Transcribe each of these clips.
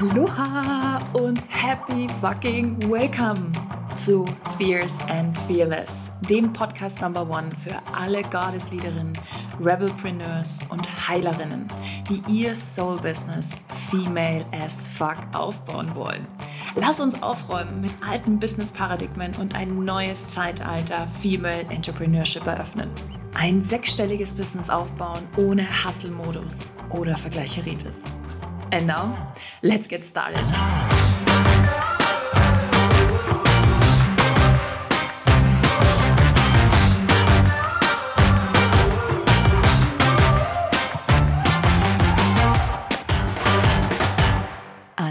Aloha und happy fucking welcome zu Fierce and Fearless, dem Podcast Number One für alle Goddess-Leaderinnen, Rebelpreneurs und Heilerinnen, die ihr Soul-Business female as fuck aufbauen wollen. Lass uns aufräumen mit alten Business-Paradigmen und ein neues Zeitalter Female Entrepreneurship eröffnen. Ein sechsstelliges Business aufbauen ohne Hustle-Modus oder Vergleicheritis. And now, let's get started.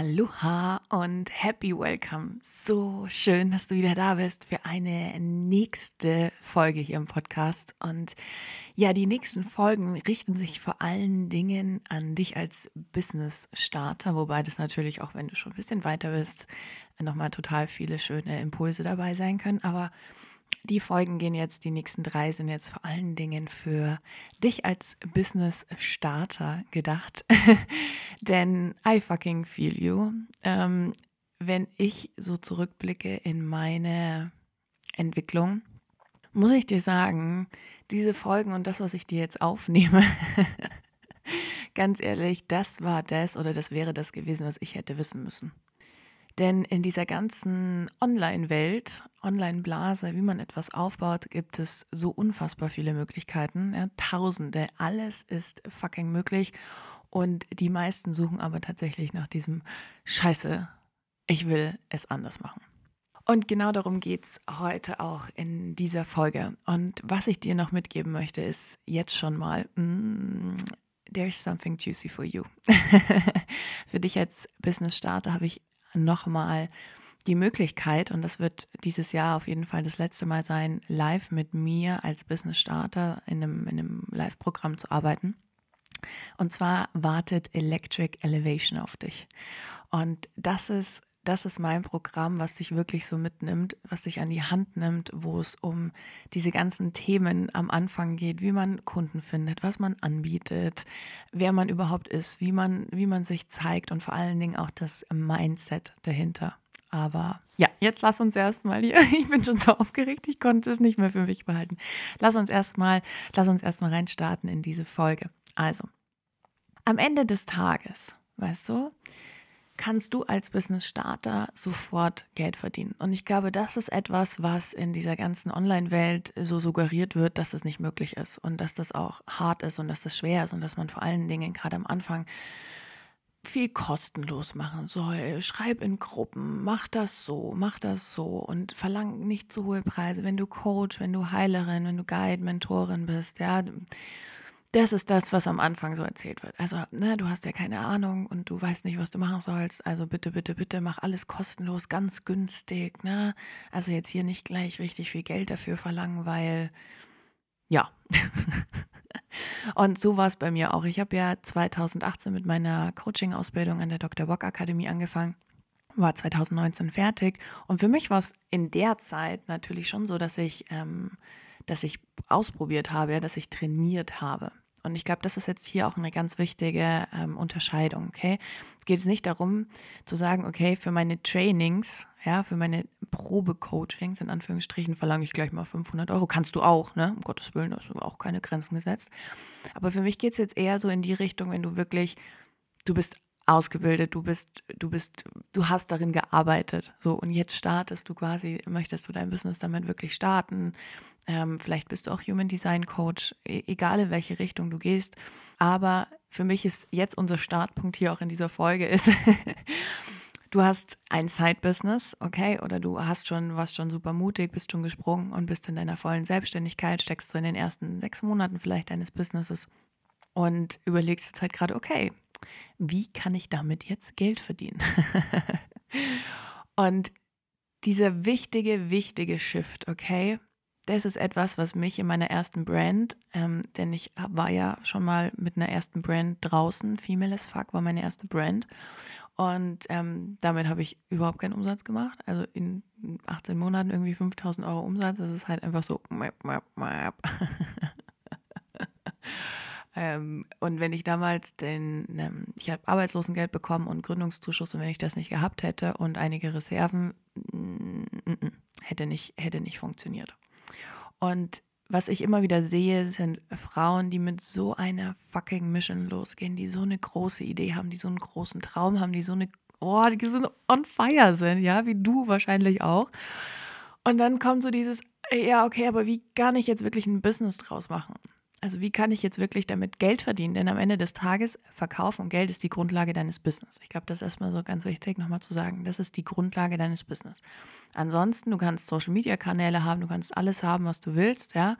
Aloha und happy welcome. So schön, dass du wieder da bist für eine nächste Folge hier im Podcast. Und ja, die nächsten Folgen richten sich vor allen Dingen an dich als Business-Starter, wobei das natürlich auch, wenn du schon ein bisschen weiter bist, nochmal total viele schöne Impulse dabei sein können. Aber die Folgen gehen jetzt, die nächsten drei sind jetzt vor allen Dingen für dich als Business-Starter gedacht. Denn I fucking feel you. Ähm, wenn ich so zurückblicke in meine Entwicklung, muss ich dir sagen, diese Folgen und das, was ich dir jetzt aufnehme, ganz ehrlich, das war das oder das wäre das gewesen, was ich hätte wissen müssen. Denn in dieser ganzen Online-Welt, Online-Blase, wie man etwas aufbaut, gibt es so unfassbar viele Möglichkeiten. Ja, Tausende. Alles ist fucking möglich. Und die meisten suchen aber tatsächlich nach diesem Scheiße, ich will es anders machen. Und genau darum geht es heute auch in dieser Folge. Und was ich dir noch mitgeben möchte, ist jetzt schon mal, mm, there's something juicy for you. Für dich als Business-Starter habe ich nochmal die Möglichkeit, und das wird dieses Jahr auf jeden Fall das letzte Mal sein, live mit mir als Business Starter in einem, in einem Live-Programm zu arbeiten. Und zwar wartet Electric Elevation auf dich. Und das ist, das ist mein Programm, was dich wirklich so mitnimmt, was dich an die Hand nimmt, wo es um diese ganzen Themen am Anfang geht, wie man Kunden findet, was man anbietet, wer man überhaupt ist, wie man, wie man sich zeigt und vor allen Dingen auch das Mindset dahinter. Aber ja, jetzt lass uns erstmal hier. Ich bin schon so aufgeregt, ich konnte es nicht mehr für mich behalten. Lass uns erstmal, lass uns erstmal reinstarten in diese Folge. Also, am Ende des Tages, weißt du, kannst du als Business Starter sofort Geld verdienen. Und ich glaube, das ist etwas, was in dieser ganzen Online-Welt so suggeriert wird, dass das nicht möglich ist und dass das auch hart ist und dass das schwer ist und dass man vor allen Dingen gerade am Anfang viel kostenlos machen soll. Schreib in Gruppen, mach das so, mach das so und verlang nicht zu hohe Preise, wenn du Coach, wenn du Heilerin, wenn du Guide, Mentorin bist, ja. Das ist das, was am Anfang so erzählt wird. Also, ne, du hast ja keine Ahnung und du weißt nicht, was du machen sollst. Also bitte, bitte, bitte, mach alles kostenlos, ganz günstig, ne? Also jetzt hier nicht gleich richtig viel Geld dafür verlangen, weil ja. und so war es bei mir auch. Ich habe ja 2018 mit meiner Coaching-Ausbildung an der Dr. Bock Akademie angefangen war 2019 fertig und für mich war es in der Zeit natürlich schon so, dass ich, ähm, dass ich ausprobiert habe, dass ich trainiert habe. Und ich glaube, das ist jetzt hier auch eine ganz wichtige ähm, Unterscheidung, okay? Es geht nicht darum zu sagen, okay, für meine Trainings, ja, für meine Probecoachings, in Anführungsstrichen, verlange ich gleich mal 500 Euro. Kannst du auch, ne? Um Gottes Willen, da ist auch keine Grenzen gesetzt. Aber für mich geht es jetzt eher so in die Richtung, wenn du wirklich, du bist ausgebildet, du bist, du bist, du hast darin gearbeitet. So, und jetzt startest du quasi, möchtest du dein Business damit wirklich starten. Ähm, vielleicht bist du auch Human Design Coach, e egal in welche Richtung du gehst. Aber für mich ist jetzt unser Startpunkt hier auch in dieser Folge ist, du hast ein Side-Business, okay, oder du hast schon, warst schon super mutig, bist schon gesprungen und bist in deiner vollen Selbstständigkeit, steckst du in den ersten sechs Monaten vielleicht deines Businesses und überlegst jetzt halt gerade, okay, wie kann ich damit jetzt Geld verdienen? und dieser wichtige, wichtige Shift, okay, das ist etwas, was mich in meiner ersten Brand, ähm, denn ich war ja schon mal mit einer ersten Brand draußen, Female as Fuck war meine erste Brand. Und ähm, damit habe ich überhaupt keinen Umsatz gemacht. Also in 18 Monaten irgendwie 5000 Euro Umsatz. Das ist halt einfach so. Ähm, und wenn ich damals den, ähm, ich habe Arbeitslosengeld bekommen und Gründungszuschuss und wenn ich das nicht gehabt hätte und einige Reserven, hätte nicht, hätte nicht funktioniert. Und was ich immer wieder sehe, sind Frauen, die mit so einer fucking Mission losgehen, die so eine große Idee haben, die so einen großen Traum haben, die so eine, oh, die so on fire sind, ja, wie du wahrscheinlich auch. Und dann kommt so dieses, ja, okay, aber wie kann ich jetzt wirklich ein Business draus machen? Also wie kann ich jetzt wirklich damit Geld verdienen? Denn am Ende des Tages, Verkauf und Geld ist die Grundlage deines Business. Ich glaube, das ist erstmal so ganz wichtig nochmal zu sagen. Das ist die Grundlage deines Business. Ansonsten, du kannst Social-Media-Kanäle haben, du kannst alles haben, was du willst, ja.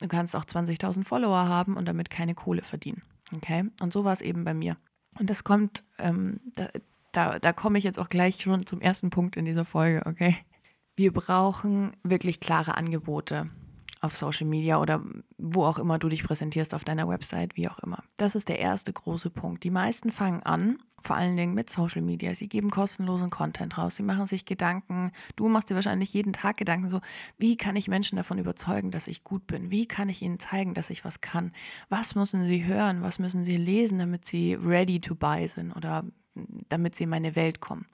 Du kannst auch 20.000 Follower haben und damit keine Kohle verdienen. Okay? Und so war es eben bei mir. Und das kommt, ähm, da, da, da komme ich jetzt auch gleich schon zum ersten Punkt in dieser Folge, okay? Wir brauchen wirklich klare Angebote auf Social Media oder wo auch immer du dich präsentierst, auf deiner Website, wie auch immer. Das ist der erste große Punkt. Die meisten fangen an, vor allen Dingen mit Social Media. Sie geben kostenlosen Content raus. Sie machen sich Gedanken. Du machst dir wahrscheinlich jeden Tag Gedanken so, wie kann ich Menschen davon überzeugen, dass ich gut bin? Wie kann ich ihnen zeigen, dass ich was kann? Was müssen sie hören? Was müssen sie lesen, damit sie ready to buy sind oder damit sie in meine Welt kommen.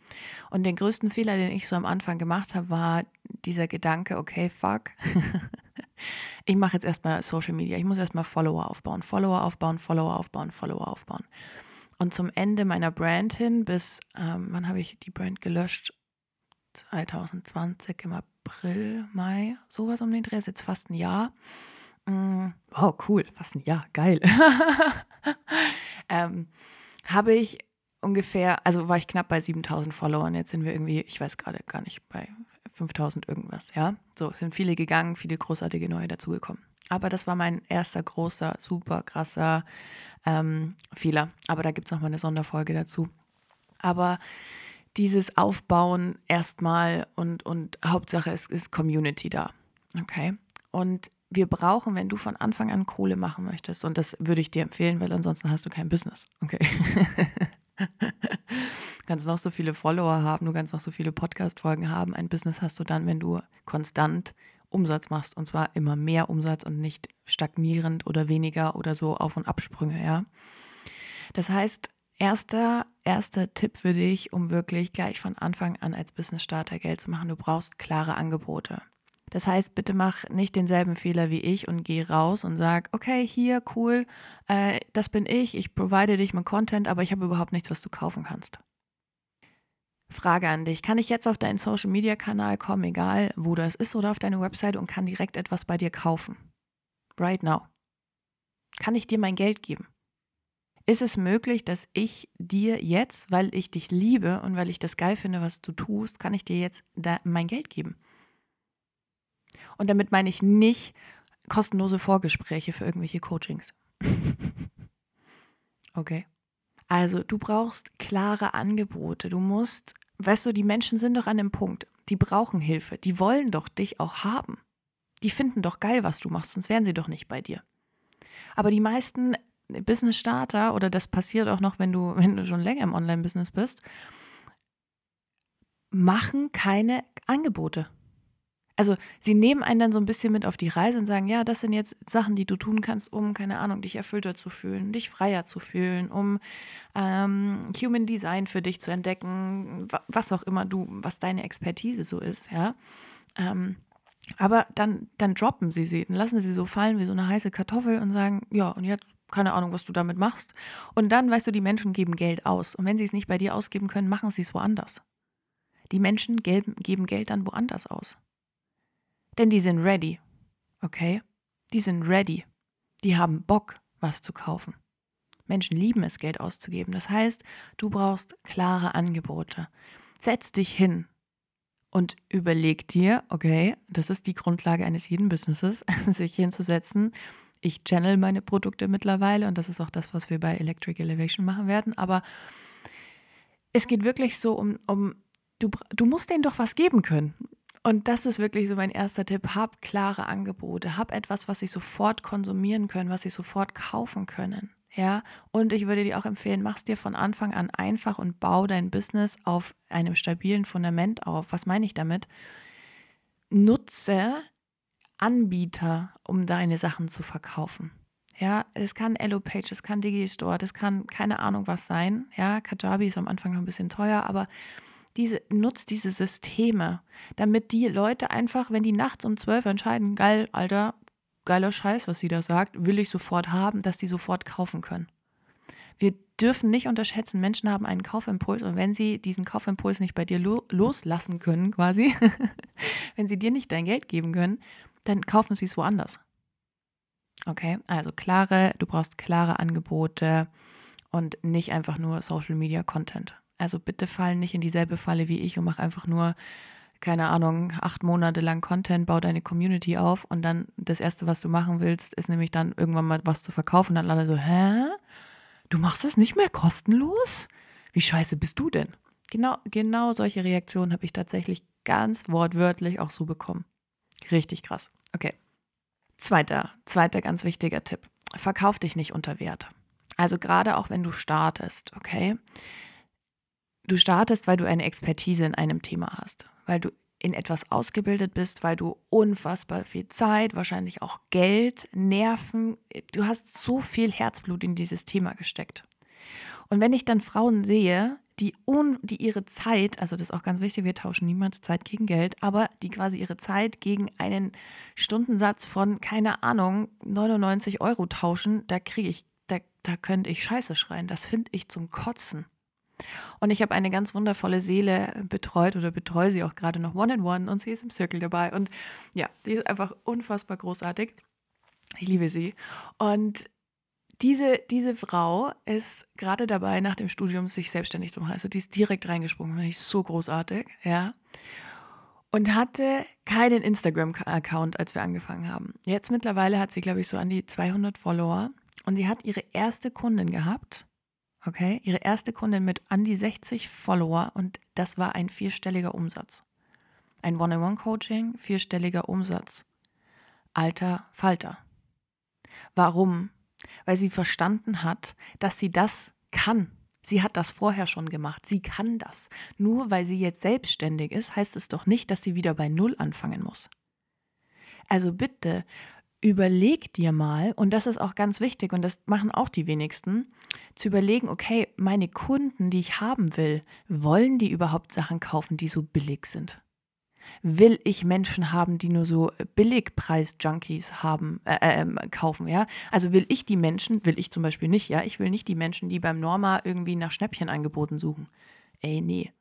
Und den größten Fehler, den ich so am Anfang gemacht habe, war dieser Gedanke, okay, fuck, ich mache jetzt erstmal Social Media, ich muss erstmal Follower aufbauen, Follower aufbauen, Follower aufbauen, Follower aufbauen. Und zum Ende meiner Brand hin, bis, ähm, wann habe ich die Brand gelöscht? 2020 im April, Mai, sowas um den Dreh, ist jetzt fast ein Jahr. Mm, oh, cool, fast ein Jahr, geil. ähm, habe ich ungefähr, also war ich knapp bei 7000 Followern. Jetzt sind wir irgendwie, ich weiß gerade gar nicht, bei 5000 irgendwas, ja. So, es sind viele gegangen, viele großartige neue dazugekommen. Aber das war mein erster großer, super krasser ähm, Fehler. Aber da gibt es nochmal eine Sonderfolge dazu. Aber dieses Aufbauen erstmal und, und Hauptsache es ist Community da. Okay. Und wir brauchen, wenn du von Anfang an Kohle machen möchtest, und das würde ich dir empfehlen, weil ansonsten hast du kein Business. Okay. Kannst noch so viele Follower haben, du kannst noch so viele Podcast-Folgen haben. Ein Business hast du dann, wenn du konstant Umsatz machst und zwar immer mehr Umsatz und nicht stagnierend oder weniger oder so Auf- und Absprünge, ja. Das heißt, erster, erster Tipp für dich, um wirklich gleich von Anfang an als Business-Starter Geld zu machen, du brauchst klare Angebote. Das heißt, bitte mach nicht denselben Fehler wie ich und geh raus und sag, okay, hier, cool, äh, das bin ich, ich provide dich mit Content, aber ich habe überhaupt nichts, was du kaufen kannst. Frage an dich, kann ich jetzt auf deinen Social-Media-Kanal kommen, egal wo das ist, oder auf deine Website und kann direkt etwas bei dir kaufen? Right now. Kann ich dir mein Geld geben? Ist es möglich, dass ich dir jetzt, weil ich dich liebe und weil ich das geil finde, was du tust, kann ich dir jetzt mein Geld geben? Und damit meine ich nicht kostenlose Vorgespräche für irgendwelche Coachings. okay. Also du brauchst klare Angebote. Du musst, weißt du, die Menschen sind doch an dem Punkt. Die brauchen Hilfe. Die wollen doch dich auch haben. Die finden doch geil, was du machst, sonst wären sie doch nicht bei dir. Aber die meisten Business Starter, oder das passiert auch noch, wenn du, wenn du schon länger im Online-Business bist, machen keine Angebote. Also sie nehmen einen dann so ein bisschen mit auf die Reise und sagen, ja, das sind jetzt Sachen, die du tun kannst, um, keine Ahnung, dich erfüllter zu fühlen, dich freier zu fühlen, um ähm, Human Design für dich zu entdecken, was auch immer du, was deine Expertise so ist, ja. Ähm, aber dann, dann droppen sie sie, dann lassen sie so fallen wie so eine heiße Kartoffel und sagen, ja, und jetzt keine Ahnung, was du damit machst. Und dann, weißt du, die Menschen geben Geld aus. Und wenn sie es nicht bei dir ausgeben können, machen sie es woanders. Die Menschen geben Geld dann woanders aus. Denn die sind ready. Okay? Die sind ready. Die haben Bock, was zu kaufen. Menschen lieben es, Geld auszugeben. Das heißt, du brauchst klare Angebote. Setz dich hin und überleg dir, okay, das ist die Grundlage eines jeden Businesses, sich hinzusetzen. Ich channel meine Produkte mittlerweile und das ist auch das, was wir bei Electric Elevation machen werden. Aber es geht wirklich so um, um du, du musst denen doch was geben können. Und das ist wirklich so mein erster Tipp. Hab klare Angebote. Hab etwas, was sie sofort konsumieren können, was sie sofort kaufen können. Ja, und ich würde dir auch empfehlen, mach's dir von Anfang an einfach und bau dein Business auf einem stabilen Fundament auf. Was meine ich damit? Nutze Anbieter, um deine Sachen zu verkaufen. Ja, es kann Elopage, es kann Digistore, das kann keine Ahnung was sein. Ja, Kajabi ist am Anfang noch ein bisschen teuer, aber diese, nutzt diese Systeme, damit die Leute einfach, wenn die nachts um 12 entscheiden, geil, Alter, geiler Scheiß, was sie da sagt, will ich sofort haben, dass die sofort kaufen können. Wir dürfen nicht unterschätzen, Menschen haben einen Kaufimpuls und wenn sie diesen Kaufimpuls nicht bei dir lo loslassen können, quasi, wenn sie dir nicht dein Geld geben können, dann kaufen sie es woanders. Okay, also klare, du brauchst klare Angebote und nicht einfach nur Social Media Content. Also bitte fall nicht in dieselbe Falle wie ich und mach einfach nur, keine Ahnung, acht Monate lang Content, bau deine Community auf und dann das Erste, was du machen willst, ist nämlich dann irgendwann mal was zu verkaufen. Dann alle so, hä? Du machst das nicht mehr kostenlos? Wie scheiße bist du denn? Genau, genau solche Reaktionen habe ich tatsächlich ganz wortwörtlich auch so bekommen. Richtig krass. Okay. Zweiter, zweiter ganz wichtiger Tipp. Verkauf dich nicht unter Wert. Also gerade auch wenn du startest, okay? Du startest, weil du eine Expertise in einem Thema hast, weil du in etwas ausgebildet bist, weil du unfassbar viel Zeit, wahrscheinlich auch Geld, Nerven, du hast so viel Herzblut in dieses Thema gesteckt. Und wenn ich dann Frauen sehe, die, un, die ihre Zeit, also das ist auch ganz wichtig, wir tauschen niemals Zeit gegen Geld, aber die quasi ihre Zeit gegen einen Stundensatz von, keine Ahnung, 99 Euro tauschen, da kriege ich, da, da könnte ich Scheiße schreien. Das finde ich zum Kotzen. Und ich habe eine ganz wundervolle Seele betreut oder betreue sie auch gerade noch One-in-One -one und sie ist im Circle dabei. Und ja, die ist einfach unfassbar großartig. Ich liebe sie. Und diese, diese Frau ist gerade dabei, nach dem Studium sich selbstständig zu machen. Also die ist direkt reingesprungen, finde ich so großartig, ja. Und hatte keinen Instagram-Account, als wir angefangen haben. Jetzt mittlerweile hat sie, glaube ich, so an die 200 Follower. Und sie hat ihre erste Kundin gehabt. Okay, ihre erste Kundin mit an die 60 Follower und das war ein vierstelliger Umsatz. Ein One-on-One-Coaching, vierstelliger Umsatz. Alter Falter. Warum? weil sie verstanden hat, dass sie das kann. Sie hat das vorher schon gemacht. Sie kann das. Nur weil sie jetzt selbstständig ist, heißt es doch nicht, dass sie wieder bei Null anfangen muss. Also bitte überleg dir mal, und das ist auch ganz wichtig, und das machen auch die wenigsten, zu überlegen, okay, meine Kunden, die ich haben will, wollen die überhaupt Sachen kaufen, die so billig sind? will ich Menschen haben, die nur so Billigpreis-Junkies haben, äh, äh, ähm, kaufen, ja? Also will ich die Menschen, will ich zum Beispiel nicht, ja? Ich will nicht die Menschen, die beim Norma irgendwie nach Schnäppchenangeboten suchen. Ey, nee.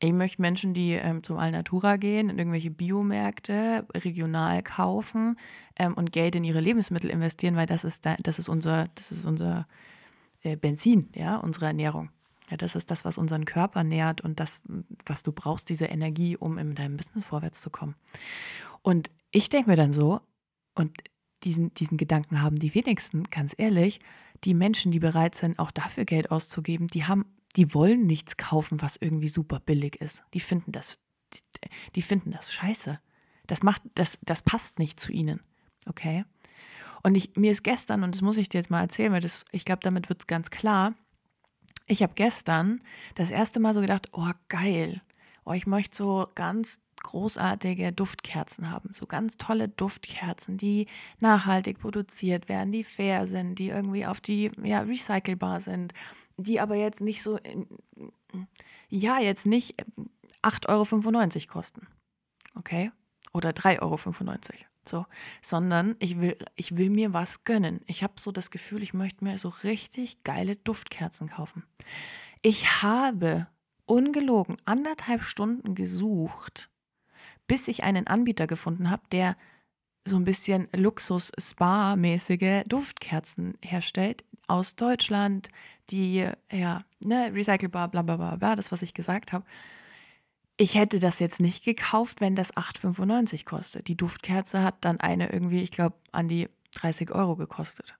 Ich möchte Menschen, die ähm, zum Alnatura gehen, in irgendwelche Biomärkte, regional kaufen ähm, und Geld in ihre Lebensmittel investieren, weil das ist, da, das ist unser, das ist unser äh, Benzin, ja, unsere Ernährung. Ja, das ist das, was unseren Körper nährt und das, was du brauchst, diese Energie, um in deinem Business vorwärts zu kommen. Und ich denke mir dann so, und diesen, diesen Gedanken haben die wenigsten, ganz ehrlich, die Menschen, die bereit sind, auch dafür Geld auszugeben, die haben, die wollen nichts kaufen, was irgendwie super billig ist. Die finden das, die, die finden das scheiße. Das macht, das, das passt nicht zu ihnen. Okay? Und ich, mir ist gestern, und das muss ich dir jetzt mal erzählen, weil das, ich glaube, damit wird es ganz klar, ich habe gestern das erste Mal so gedacht, oh geil, oh, ich möchte so ganz großartige Duftkerzen haben, so ganz tolle Duftkerzen, die nachhaltig produziert werden, die fair sind, die irgendwie auf die, ja, recycelbar sind, die aber jetzt nicht so, ja, jetzt nicht 8,95 Euro kosten. Okay? Oder 3,95 Euro. So, sondern ich will, ich will mir was gönnen. Ich habe so das Gefühl, ich möchte mir so richtig geile Duftkerzen kaufen. Ich habe ungelogen anderthalb Stunden gesucht, bis ich einen Anbieter gefunden habe, der so ein bisschen Luxus-Spa-mäßige Duftkerzen herstellt aus Deutschland, die ja, ne, recycelbar, bla bla bla bla, das, was ich gesagt habe ich hätte das jetzt nicht gekauft, wenn das 8,95 kostet. Die Duftkerze hat dann eine irgendwie, ich glaube, an die 30 Euro gekostet.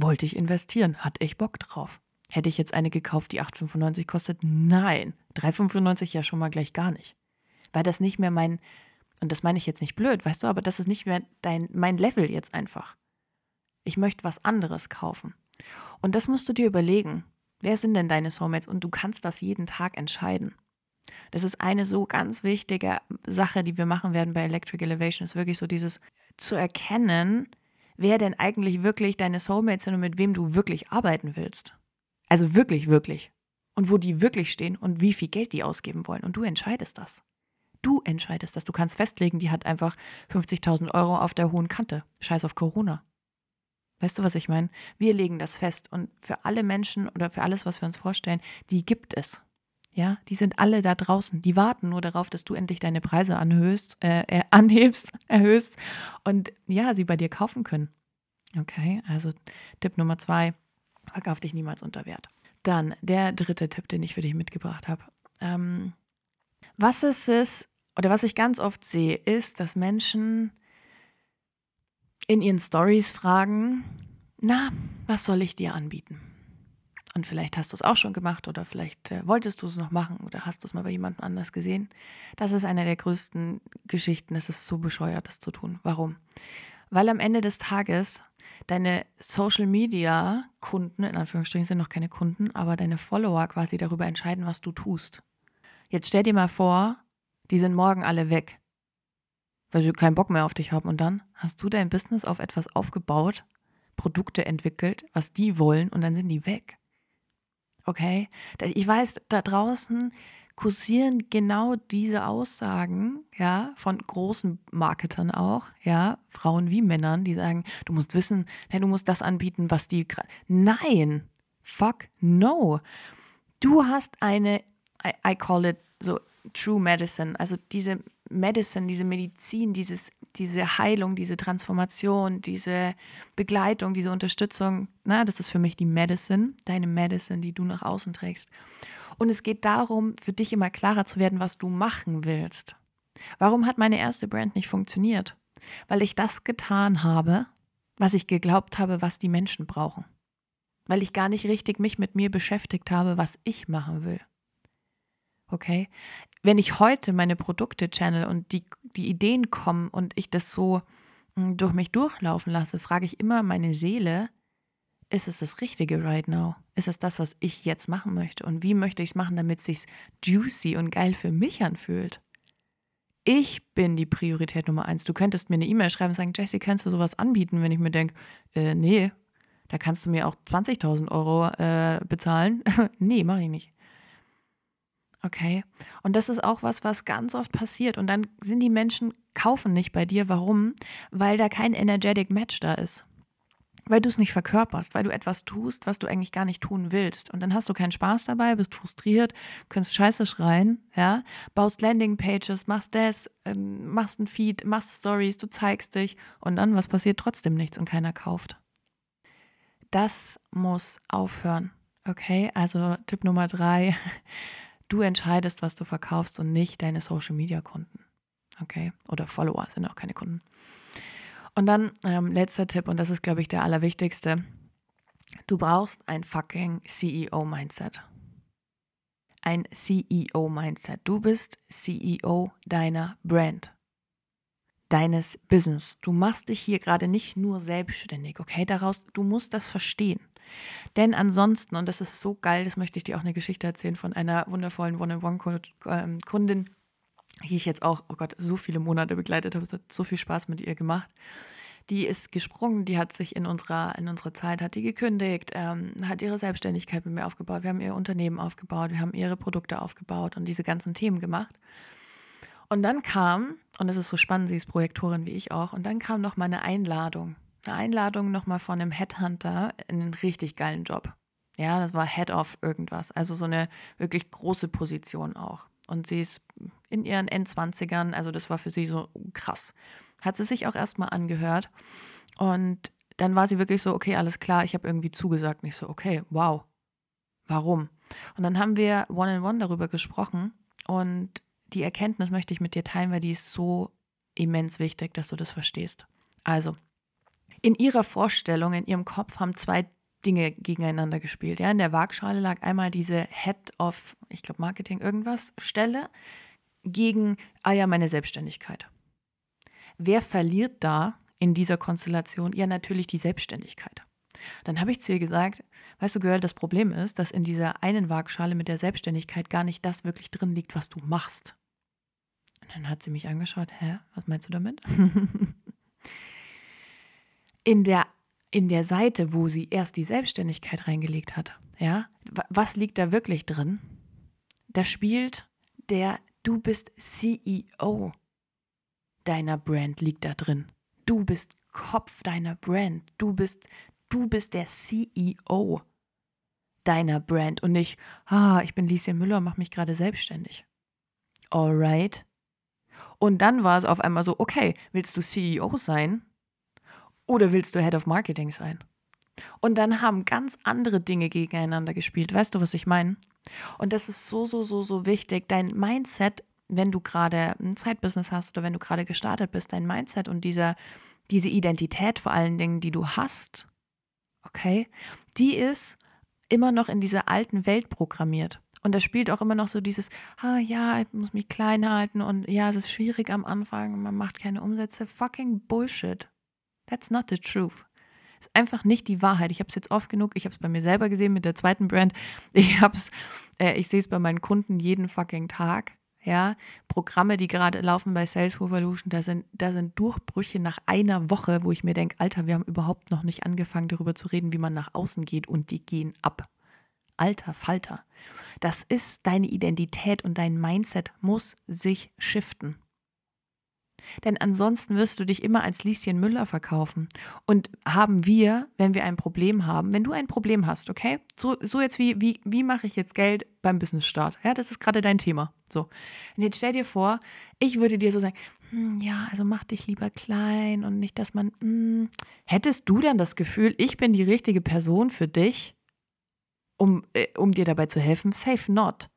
Wollte ich investieren, hatte ich Bock drauf. Hätte ich jetzt eine gekauft, die 8,95 kostet? Nein. 3,95 ja schon mal gleich gar nicht. Weil das nicht mehr mein, und das meine ich jetzt nicht blöd, weißt du, aber das ist nicht mehr dein, mein Level jetzt einfach. Ich möchte was anderes kaufen. Und das musst du dir überlegen. Wer sind denn deine Soulmates? Und du kannst das jeden Tag entscheiden. Das ist eine so ganz wichtige Sache, die wir machen werden bei Electric Elevation, ist wirklich so dieses zu erkennen, wer denn eigentlich wirklich deine Soulmates sind und mit wem du wirklich arbeiten willst. Also wirklich, wirklich. Und wo die wirklich stehen und wie viel Geld die ausgeben wollen. Und du entscheidest das. Du entscheidest das. Du kannst festlegen, die hat einfach 50.000 Euro auf der hohen Kante. Scheiß auf Corona. Weißt du, was ich meine? Wir legen das fest. Und für alle Menschen oder für alles, was wir uns vorstellen, die gibt es. Ja, die sind alle da draußen. Die warten nur darauf, dass du endlich deine Preise anhöhst, äh, äh anhebst, erhöhst und ja, sie bei dir kaufen können. Okay, also Tipp Nummer zwei, verkauf dich niemals unter Wert. Dann der dritte Tipp, den ich für dich mitgebracht habe. Ähm, was ist es, oder was ich ganz oft sehe, ist, dass Menschen in ihren Stories fragen, na, was soll ich dir anbieten? Und vielleicht hast du es auch schon gemacht oder vielleicht äh, wolltest du es noch machen oder hast du es mal bei jemandem anders gesehen. Das ist eine der größten Geschichten. Es ist so bescheuert, das zu tun. Warum? Weil am Ende des Tages deine Social Media Kunden, in Anführungsstrichen sind noch keine Kunden, aber deine Follower quasi darüber entscheiden, was du tust. Jetzt stell dir mal vor, die sind morgen alle weg, weil sie keinen Bock mehr auf dich haben. Und dann hast du dein Business auf etwas aufgebaut, Produkte entwickelt, was die wollen, und dann sind die weg. Okay? Ich weiß, da draußen kursieren genau diese Aussagen, ja, von großen Marketern auch, ja, Frauen wie Männern, die sagen, du musst wissen, hey, du musst das anbieten, was die. Nein! Fuck no! Du hast eine, I, I call it so True Medicine, also diese Medicine, diese Medizin, dieses, diese Heilung, diese Transformation, diese Begleitung, diese Unterstützung, na, das ist für mich die Medicine, deine Medicine, die du nach außen trägst. Und es geht darum, für dich immer klarer zu werden, was du machen willst. Warum hat meine erste Brand nicht funktioniert? Weil ich das getan habe, was ich geglaubt habe, was die Menschen brauchen. Weil ich gar nicht richtig mich mit mir beschäftigt habe, was ich machen will. Okay? Wenn ich heute meine Produkte channel und die, die Ideen kommen und ich das so hm, durch mich durchlaufen lasse, frage ich immer meine Seele, ist es das Richtige right now? Ist es das, was ich jetzt machen möchte? Und wie möchte ich es machen, damit es sich juicy und geil für mich anfühlt? Ich bin die Priorität Nummer eins. Du könntest mir eine E-Mail schreiben und sagen, Jesse, kannst du sowas anbieten? Wenn ich mir denke, äh, nee, da kannst du mir auch 20.000 Euro äh, bezahlen. nee, mache ich nicht. Okay. Und das ist auch was, was ganz oft passiert. Und dann sind die Menschen, kaufen nicht bei dir. Warum? Weil da kein energetic Match da ist. Weil du es nicht verkörperst, weil du etwas tust, was du eigentlich gar nicht tun willst. Und dann hast du keinen Spaß dabei, bist frustriert, kannst scheiße schreien, ja, baust Landingpages, machst das, ähm, machst ein Feed, machst Stories, du zeigst dich und dann, was passiert? Trotzdem nichts und keiner kauft. Das muss aufhören. Okay, also Tipp Nummer drei, Du entscheidest, was du verkaufst und nicht deine Social Media Kunden. Okay? Oder Follower sind auch keine Kunden. Und dann ähm, letzter Tipp, und das ist, glaube ich, der allerwichtigste. Du brauchst ein fucking CEO-Mindset. Ein CEO-Mindset. Du bist CEO deiner Brand, deines Business. Du machst dich hier gerade nicht nur selbstständig, okay? Daraus, du musst das verstehen. Denn ansonsten, und das ist so geil, das möchte ich dir auch eine Geschichte erzählen von einer wundervollen One-on-One-Kundin, die ich jetzt auch, oh Gott, so viele Monate begleitet habe. Es hat so viel Spaß mit ihr gemacht. Die ist gesprungen, die hat sich in unserer, in unserer Zeit, hat die gekündigt, ähm, hat ihre Selbstständigkeit mit mir aufgebaut. Wir haben ihr Unternehmen aufgebaut, wir haben ihre Produkte aufgebaut und diese ganzen Themen gemacht. Und dann kam, und es ist so spannend, sie ist Projektorin wie ich auch, und dann kam noch mal eine Einladung eine Einladung nochmal von einem Headhunter in einen richtig geilen Job. Ja, das war Head of irgendwas. Also so eine wirklich große Position auch. Und sie ist in ihren Endzwanzigern, also das war für sie so krass. Hat sie sich auch erstmal angehört. Und dann war sie wirklich so, okay, alles klar, ich habe irgendwie zugesagt. Nicht so, okay, wow. Warum? Und dann haben wir one-on-one -on -one darüber gesprochen. Und die Erkenntnis möchte ich mit dir teilen, weil die ist so immens wichtig, dass du das verstehst. Also, in ihrer Vorstellung, in ihrem Kopf haben zwei Dinge gegeneinander gespielt. Ja, in der Waagschale lag einmal diese Head of, ich glaube, Marketing irgendwas Stelle gegen, ah ja, meine Selbstständigkeit. Wer verliert da in dieser Konstellation? Ja, natürlich die Selbstständigkeit. Dann habe ich zu ihr gesagt, weißt du, Girl, das Problem ist, dass in dieser einen Waagschale mit der Selbstständigkeit gar nicht das wirklich drin liegt, was du machst. Und dann hat sie mich angeschaut, hä, was meinst du damit? in der, in der Seite, wo sie erst die Selbstständigkeit reingelegt hat. Ja, was liegt da wirklich drin? Da spielt der Du bist CEO deiner Brand liegt da drin. Du bist Kopf deiner Brand. Du bist, du bist der CEO deiner Brand und nicht, ah, ich bin Lieschen Müller und mache mich gerade selbstständig. Alright. Und dann war es auf einmal so, okay, willst du CEO sein oder willst du Head of Marketing sein? Und dann haben ganz andere Dinge gegeneinander gespielt. Weißt du, was ich meine? Und das ist so, so, so, so wichtig. Dein Mindset, wenn du gerade ein Zeitbusiness hast oder wenn du gerade gestartet bist, dein Mindset und dieser, diese Identität vor allen Dingen, die du hast, okay, die ist immer noch in dieser alten Welt programmiert. Und da spielt auch immer noch so dieses, ah ja, ich muss mich klein halten und ja, es ist schwierig am Anfang, man macht keine Umsätze. Fucking Bullshit. That's not the truth. Ist einfach nicht die Wahrheit. Ich habe es jetzt oft genug, ich habe es bei mir selber gesehen mit der zweiten Brand. Ich hab's, äh, ich sehe es bei meinen Kunden jeden fucking Tag. Ja, Programme, die gerade laufen bei Sales Revolution, da sind, da sind Durchbrüche nach einer Woche, wo ich mir denke, Alter, wir haben überhaupt noch nicht angefangen, darüber zu reden, wie man nach außen geht und die gehen ab. Alter Falter. Das ist deine Identität und dein Mindset muss sich shiften. Denn ansonsten wirst du dich immer als Lieschen Müller verkaufen. Und haben wir, wenn wir ein Problem haben, wenn du ein Problem hast, okay? So, so jetzt wie, wie, wie mache ich jetzt Geld beim Business-Start? Ja, das ist gerade dein Thema. So. Und jetzt stell dir vor, ich würde dir so sagen, hm, ja, also mach dich lieber klein und nicht, dass man, hm, hättest du dann das Gefühl, ich bin die richtige Person für dich, um, äh, um dir dabei zu helfen? Safe not.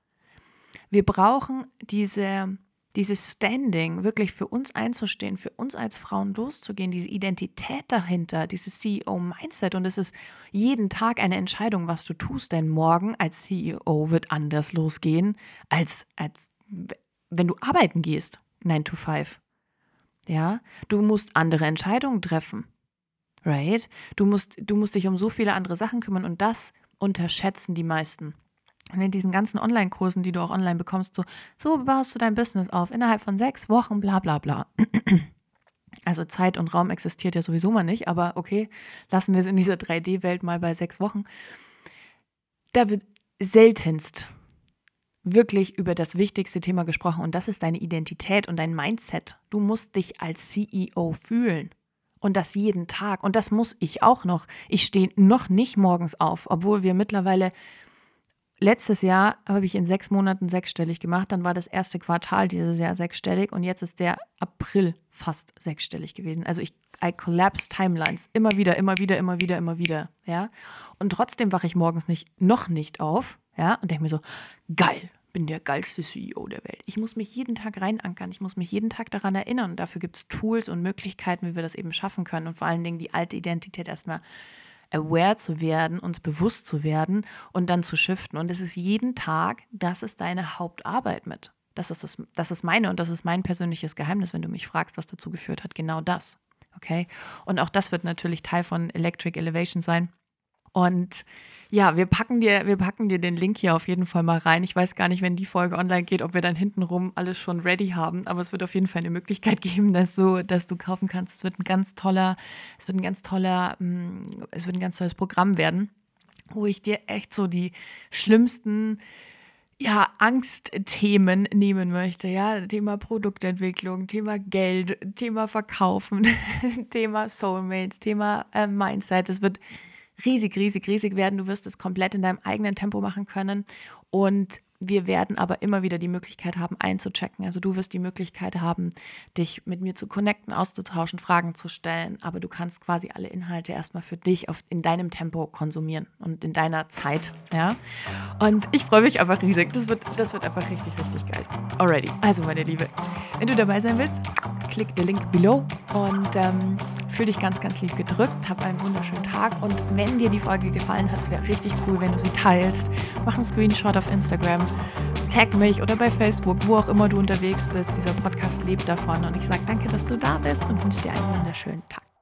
Wir brauchen diese dieses Standing, wirklich für uns einzustehen, für uns als Frauen loszugehen, diese Identität dahinter, dieses CEO-Mindset. Und es ist jeden Tag eine Entscheidung, was du tust, denn morgen als CEO wird anders losgehen, als, als wenn du arbeiten gehst, 9 to 5. Ja, du musst andere Entscheidungen treffen. Right? Du musst, du musst dich um so viele andere Sachen kümmern und das unterschätzen die meisten. Und in diesen ganzen Online-Kursen, die du auch online bekommst, so, so baust du dein Business auf innerhalb von sechs Wochen, bla bla bla. Also Zeit und Raum existiert ja sowieso mal nicht, aber okay, lassen wir es in dieser 3D-Welt mal bei sechs Wochen. Da wird seltenst wirklich über das wichtigste Thema gesprochen und das ist deine Identität und dein Mindset. Du musst dich als CEO fühlen und das jeden Tag und das muss ich auch noch. Ich stehe noch nicht morgens auf, obwohl wir mittlerweile Letztes Jahr habe ich in sechs Monaten sechsstellig gemacht. Dann war das erste Quartal dieses Jahr sechsstellig und jetzt ist der April fast sechsstellig gewesen. Also ich I collapse Timelines immer wieder, immer wieder, immer wieder, immer wieder, ja. Und trotzdem wache ich morgens nicht, noch nicht auf, ja, und denke mir so, geil, bin der geilste CEO der Welt. Ich muss mich jeden Tag reinankern, ich muss mich jeden Tag daran erinnern. Und dafür gibt es Tools und Möglichkeiten, wie wir das eben schaffen können und vor allen Dingen die alte Identität erstmal aware zu werden, uns bewusst zu werden und dann zu shiften. Und es ist jeden Tag, das ist deine Hauptarbeit mit. Das ist, das, das ist meine und das ist mein persönliches Geheimnis, wenn du mich fragst, was dazu geführt hat. Genau das. Okay? Und auch das wird natürlich Teil von Electric Elevation sein. Und ja, wir packen dir, wir packen dir den Link hier auf jeden Fall mal rein. Ich weiß gar nicht, wenn die Folge online geht, ob wir dann hintenrum alles schon ready haben, aber es wird auf jeden Fall eine Möglichkeit geben, dass du, dass du kaufen kannst. Es wird ein ganz toller, es wird ein ganz toller, mm, es wird ein ganz tolles Programm werden, wo ich dir echt so die schlimmsten ja, Angstthemen nehmen möchte, ja, Thema Produktentwicklung, Thema Geld, Thema Verkaufen, Thema Soulmates, Thema äh, Mindset. Es wird riesig, riesig, riesig werden. Du wirst es komplett in deinem eigenen Tempo machen können. Und wir werden aber immer wieder die Möglichkeit haben, einzuchecken. Also du wirst die Möglichkeit haben, dich mit mir zu connecten, auszutauschen, Fragen zu stellen. Aber du kannst quasi alle Inhalte erstmal für dich auf, in deinem Tempo konsumieren und in deiner Zeit. Ja? Und ich freue mich einfach riesig. Das wird, das wird einfach richtig, richtig geil. Alrighty. Also meine Liebe, wenn du dabei sein willst, klick den Link below und ähm, fühl dich ganz, ganz lieb gedrückt. Hab einen wunderschönen Tag. Und wenn dir die Folge gefallen hat, es wäre richtig cool, wenn du sie teilst. Mach einen Screenshot auf Instagram tag mich oder bei Facebook, wo auch immer du unterwegs bist. Dieser Podcast lebt davon und ich sage danke, dass du da bist und wünsche dir einen wunderschönen Tag.